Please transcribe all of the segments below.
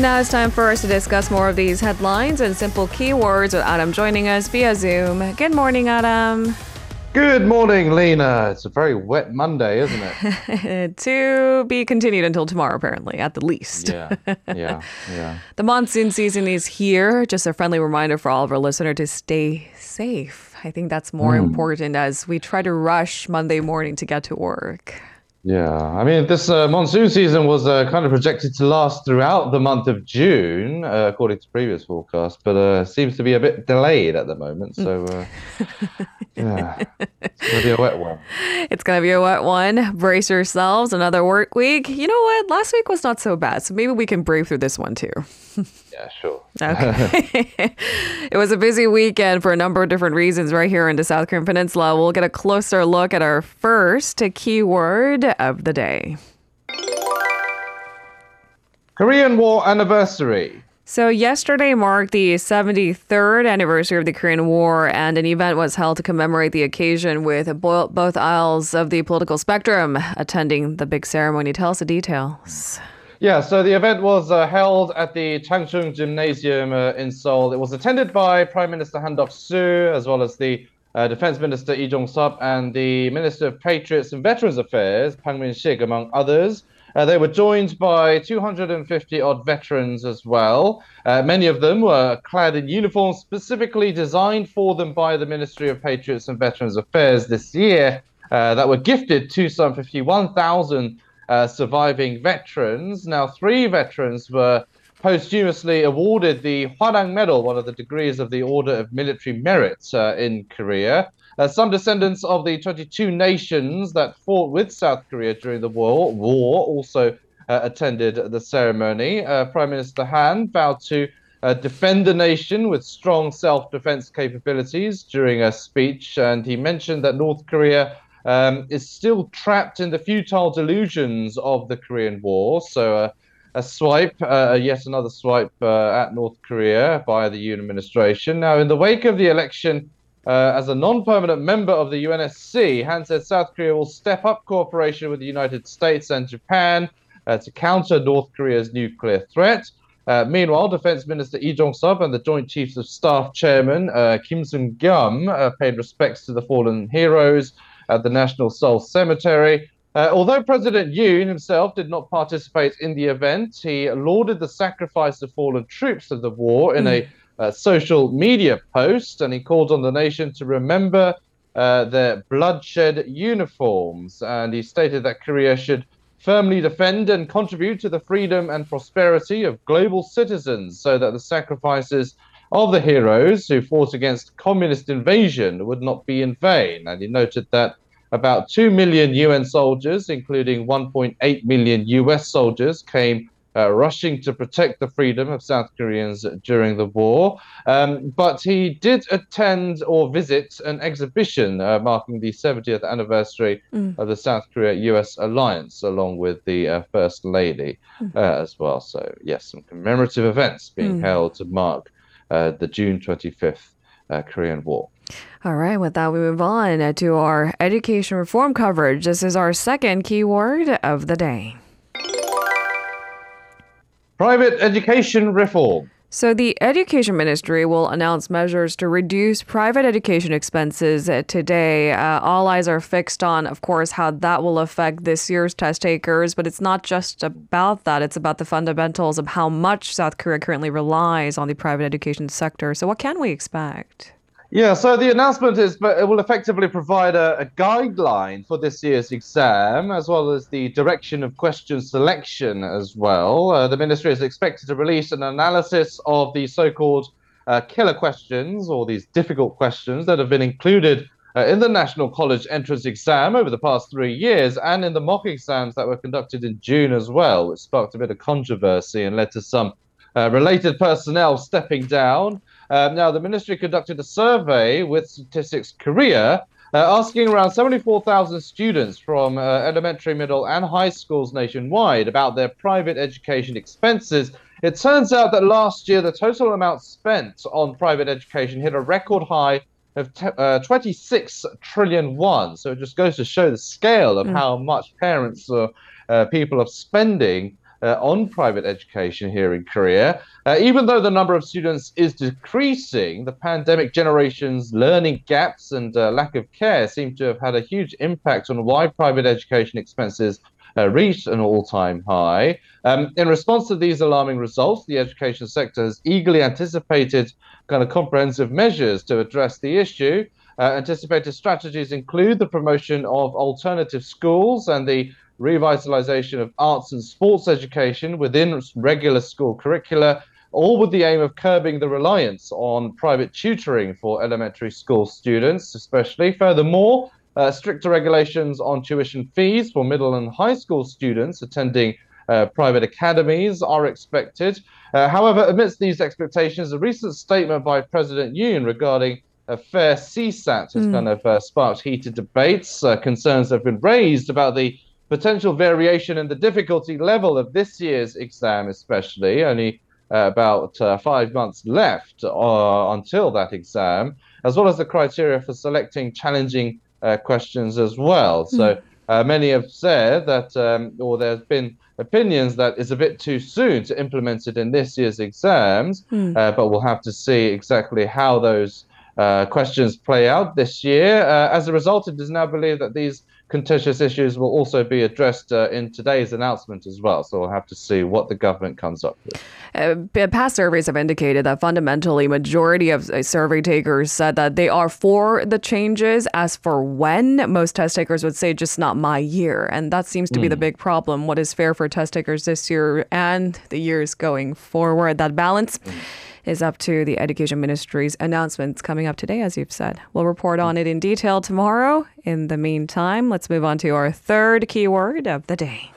And now it's time for us to discuss more of these headlines and simple keywords with Adam joining us via Zoom. Good morning, Adam. Good morning, Lena. It's a very wet Monday, isn't it? to be continued until tomorrow, apparently, at the least. Yeah, yeah, yeah. the monsoon season is here. Just a friendly reminder for all of our listeners to stay safe. I think that's more mm. important as we try to rush Monday morning to get to work. Yeah, I mean, this uh, monsoon season was uh, kind of projected to last throughout the month of June, uh, according to previous forecasts, but uh, seems to be a bit delayed at the moment. So, uh, yeah, it's going to be a wet one. It's to be a wet one. Brace yourselves. Another work week. You know what? Last week was not so bad, so maybe we can brave through this one too. yeah, sure. Okay. it was a busy weekend for a number of different reasons right here in the South Korean Peninsula. We'll get a closer look at our first keyword of the day. Korean War anniversary. So, yesterday marked the 73rd anniversary of the Korean War, and an event was held to commemorate the occasion with both aisles of the political spectrum attending the big ceremony. Tell us the details. Yeah, so the event was uh, held at the Jangchung Gymnasium uh, in Seoul. It was attended by Prime Minister Han Duck-soo, as well as the uh, Defense Minister Lee Jong-sup and the Minister of Patriots and Veterans Affairs, Park Min-shik, among others. Uh, they were joined by 250 odd veterans as well. Uh, many of them were clad in uniforms specifically designed for them by the Ministry of Patriots and Veterans Affairs this year uh, that were gifted to some 51,000 uh, surviving veterans. Now, three veterans were posthumously awarded the Hwarang Medal, one of the degrees of the Order of Military Merit uh, in Korea. Uh, some descendants of the 22 nations that fought with South Korea during the war, war also uh, attended the ceremony. Uh, Prime Minister Han vowed to uh, defend the nation with strong self defense capabilities during a speech, and he mentioned that North Korea um, is still trapped in the futile delusions of the Korean War. So, uh, a swipe, uh, yet another swipe uh, at North Korea by the Yoon administration. Now, in the wake of the election, uh, as a non permanent member of the UNSC, Han said South Korea will step up cooperation with the United States and Japan uh, to counter North Korea's nuclear threat. Uh, meanwhile, Defense Minister Lee Jong-sup and the Joint Chiefs of Staff Chairman Kim Seung-kyum paid respects to the fallen heroes at the National Seoul Cemetery. Uh, although President Yoon himself did not participate in the event, he lauded the sacrifice of fallen troops of the war in mm. a uh, social media post, and he called on the nation to remember uh, their bloodshed uniforms. And he stated that Korea should firmly defend and contribute to the freedom and prosperity of global citizens so that the sacrifices of the heroes who fought against communist invasion would not be in vain. And he noted that about 2 million UN soldiers, including 1.8 million US soldiers, came uh, rushing to protect the freedom of South Koreans during the war. Um, but he did attend or visit an exhibition uh, marking the 70th anniversary mm. of the South Korea US alliance, along with the uh, First Lady mm. as well. So, yes, some commemorative events being mm. held to mark uh, the June 25th uh, Korean War. All right, with that, we move on to our education reform coverage. This is our second keyword of the day private education reform. So, the Education Ministry will announce measures to reduce private education expenses today. Uh, all eyes are fixed on, of course, how that will affect this year's test takers. But it's not just about that, it's about the fundamentals of how much South Korea currently relies on the private education sector. So, what can we expect? Yeah, so the announcement is it will effectively provide a, a, guideline for this year's exam, as well as the direction of question selection as well. Uh, the ministry is expected to release an analysis of the so-called uh, killer questions, or these difficult questions that have been included uh, in the National College entrance exam over the past three years, and in the mock exams that were conducted in June as well, which sparked a bit of controversy and led to some uh, related personnel stepping down. Um, now, the ministry conducted a survey with Statistics Korea uh, asking around 74,000 students from uh, elementary, middle, and high schools nationwide about their private education expenses. It turns out that last year, the total amount spent on private education hit a record high of t- uh, 26 trillion won. So it just goes to show the scale of mm. how much parents or uh, people are spending uh, on private education here in Korea. Uh, even though the number of students is decreasing, the pandemic generation's learning gaps and uh, lack of care seem to have had a huge impact on why private education expenses uh, reached an all-time high. Um, in response to these alarming results, the education sector has eagerly anticipated kind of comprehensive measures to address the issue. Uh, anticipated strategies include the promotion of alternative schools and the revitalization of arts and sports education within regular school curricula, all with the aim of curbing the reliance on private tutoring for elementary school students, especially. Furthermore, uh, stricter regulations on tuition fees for middle and high school students attending uh, private academies are expected. Uh, however, amidst these expectations, a recent statement by President Yoon regarding a fair CSAT has mm. kind of uh, sparked heated debates. Uh, concerns have been raised about the potential variation in the difficulty level of this year's exam, especially. Only uh, about uh, five months left uh, until that exam, as well as the criteria for selecting challenging uh, questions as well. Mm. So uh, many have said that, um, or there's been opinions that it's a bit too soon to implement it in this year's exams, mm. but we'll have to see exactly how those questions play out this year. as a result, it is now believed that these contentious issues will also be addressed uh, in today's announcement as well. So we'll have to see what the government comes up with. Uh, past surveys have indicated that fundamentally, majority of uh, survey takers said that they are for the changes. As for when, most test takers would say just not my year, and that seems to mm. be the hmm. big problem. What is fair for test takers this year and the years going forward? That balance. Mm is up to the Education Ministry's announcements coming up today, as you've said. We'll report on it in detail tomorrow. In the meantime, let's move on to our third keyword of the day.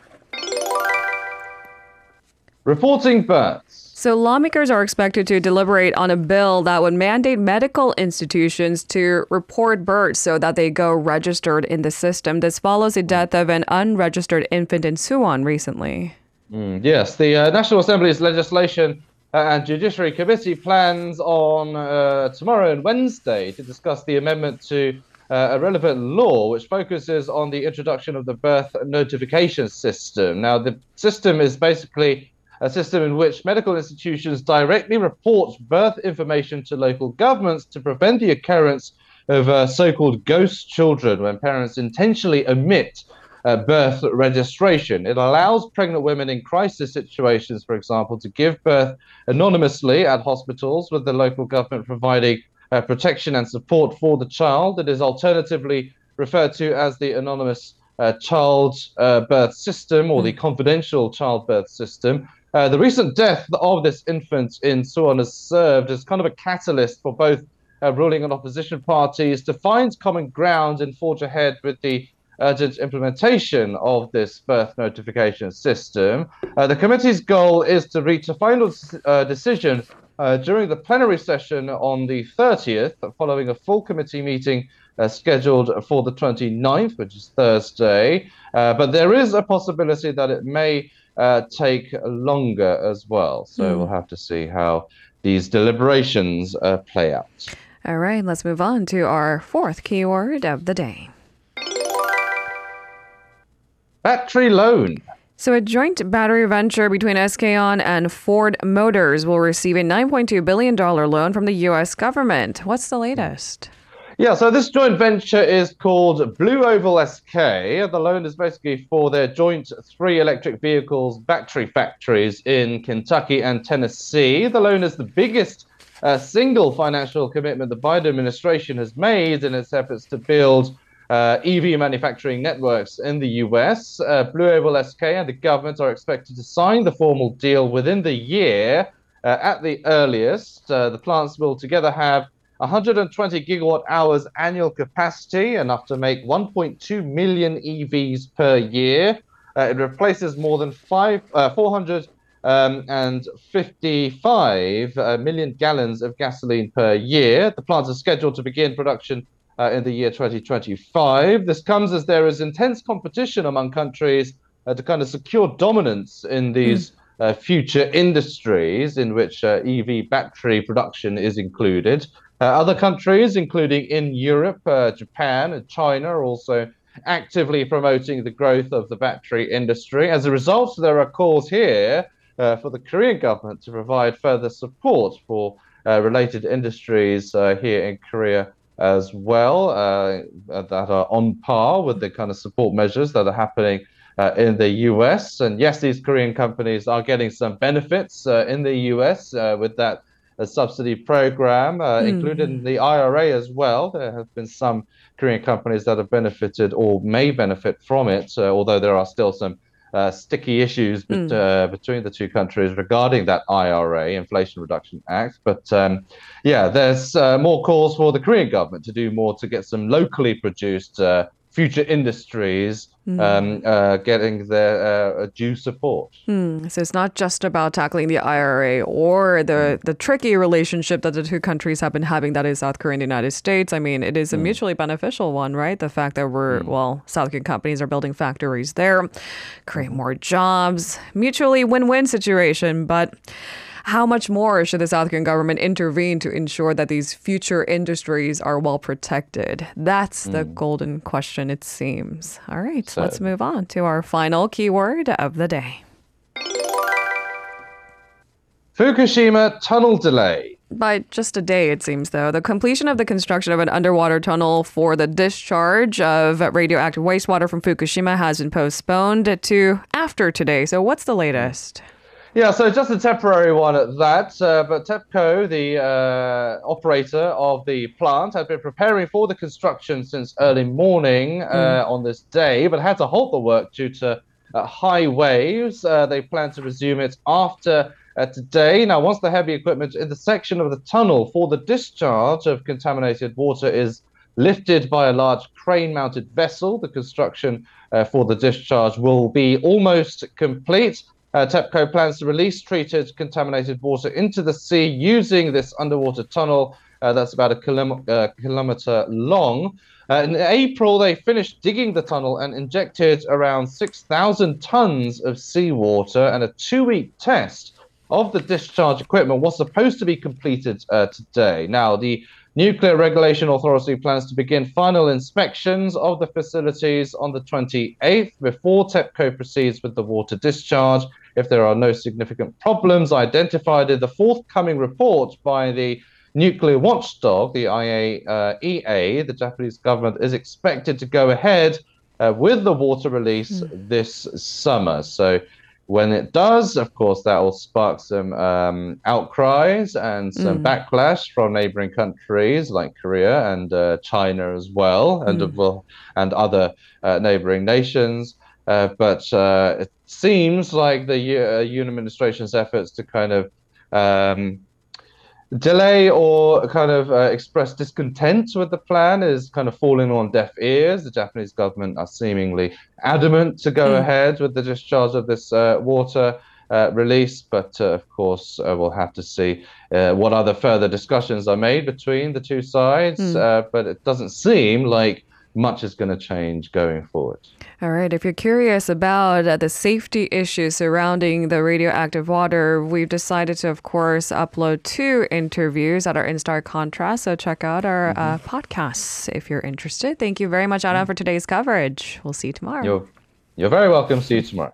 Reporting births. So, lawmakers are expected to deliberate on a bill that would mandate medical institutions to report births so that they go registered in the system. This follows the death of an unregistered infant in Suwon recently. Mm, yes, the uh, National Assembly's legislation and Judiciary Committee plans on uh, tomorrow and Wednesday to discuss the amendment to uh, a relevant law which focuses on the introduction of the birth notification system. Now, the system is basically a system in which medical institutions directly report birth information to local governments to prevent the occurrence of uh, so called ghost children when parents intentionally omit uh, birth registration. It allows pregnant women in crisis situations, for example, to give birth anonymously at hospitals with the local government providing uh, protection and support for the child. It is alternatively referred to as the anonymous uh, child uh, birth system or the hmm. confidential childbirth system. Uh, the recent death of this infant in Suwon has served as kind of a catalyst for both uh, ruling and opposition parties to find common ground and forge ahead with the urgent implementation of this birth notification system. Uh, the committee's goal is to reach a final uh, decision uh, during the plenary session on the 30th, following a full committee meeting uh, scheduled for the 29th, which is Thursday. Uh, but there is a possibility that it may uh, take longer as well. So mm. we'll have to see how these deliberations play out. All right, let's move on to our fourth keyword of the day. Battery loan. So, a joint battery venture between SK On and Ford Motors will receive a $9.2 billion loan from the U.S. government. What's the latest? Yeah, so this joint venture is called Blue Oval SK. The loan is basically for their joint three electric vehicles battery factories in Kentucky and Tennessee. The loan is the biggest uh, single financial commitment the Biden administration has made in its efforts to build uh, EV manufacturing networks in the US. Uh, Blue Oval SK and the government are expected to sign the formal deal within the year uh, at the earliest. Uh, the plants will together have 120 gigawatt hours annual capacity, enough to make 1.2 million EVs per year. Uh, it replaces more than five, uh, 455 um, million gallons of gasoline per year. The plants are scheduled to begin production uh, in the year 2025. This comes as there is intense competition among countries uh, to kind of secure dominance in these mm. uh, future industries in which uh, EV battery production is included. Uh, other countries, including in Europe, uh, Japan, and China, are also actively promoting the growth of the battery industry. As a result, there are calls here uh, for the Korean government to provide further support for uh, related industries uh, here in Korea as well uh, that are on par with the kind of support measures that are happening uh, in the US. And yes, these Korean companies are getting some benefits uh, in the US with that subsidy program, mm. included in the IRA as well. There have been some Korean companies that have benefited or may benefit from it, although there are still some uh, sticky issues mm. uh, between the two countries regarding that IRA, Inflation Reduction Act. But um, yeah, there's uh, more calls for the Korean government to do more to get some locally produced uh, future industries mm. um, uh, getting their uh, due support. Mm. So it's not just about tackling the IRA or the, mm. the tricky relationship that the two countries have been having, that is South Korea and the United States. I mean, it is a hmm. mutually beneficial one, right? The fact that we're, hmm. well, South Korean companies are building factories there, create more jobs, mutually win win situation. But how much more should the South Korean government intervene to ensure that these future industries are well protected? That's the mm. golden question, it seems. All right, so, let's move on to our final keyword of the day Fukushima tunnel delay. By just a day, it seems, though. The completion of the construction of an underwater tunnel for the discharge of radioactive wastewater from Fukushima has been postponed to after today. So, what's the latest? Yeah, so just a temporary one at that. Uh, but TEPCO, the uh, operator of the plant, had been preparing for the construction since early morning uh, mm. on this day, but had to halt the work due to uh, high waves. Uh, they plan to resume it after uh, today. Now, once the heavy equipment in the section of the tunnel for the discharge of contaminated water is lifted by a large crane mounted vessel, the construction for the discharge will be almost complete. Uh, TEPCO plans to release treated contaminated water into the sea using this underwater tunnel uh, that's about a kilom- uh, kilometer long. Uh, in April, they finished digging the tunnel and injected around 6,000 tons of seawater, and a two week test of the discharge equipment was supposed to be completed uh, today. Now, the Nuclear Regulation Authority plans to begin final inspections of the facilities on the 28th before TEPCO proceeds with the water discharge if there are no significant problems identified in the forthcoming report by the nuclear watchdog, the IAEA, the Japanese government is expected to go ahead uh, with the water release mm. this summer. So when it does, of course, that will spark some um, outcries and some mm. backlash from neighboring countries like Korea and uh, China as well, and mm. and other uh, neighboring nations. Uh, but uh, it seems like the uh, Yoon administration's efforts to kind of um, delay or kind of uh, express discontent with the plan is kind of falling on deaf ears. The Japanese government are seemingly adamant to go mm. ahead with the discharge of this uh, water. Uh, release, but uh, of course uh, we'll have to see uh, what other further discussions are made between the two sides. Mm. but it doesn't seem like much is going to change going forward. All right. If you're curious about uh, the safety issues surrounding the radioactive water, we've decided to, of course, upload two interviews that are in stark contrast. So check out our uh, mm-hmm. uh, podcasts if you're interested. Thank you very much, Adam, mm-hmm. for today's coverage. We'll see you tomorrow. You're, you're very welcome. See you tomorrow.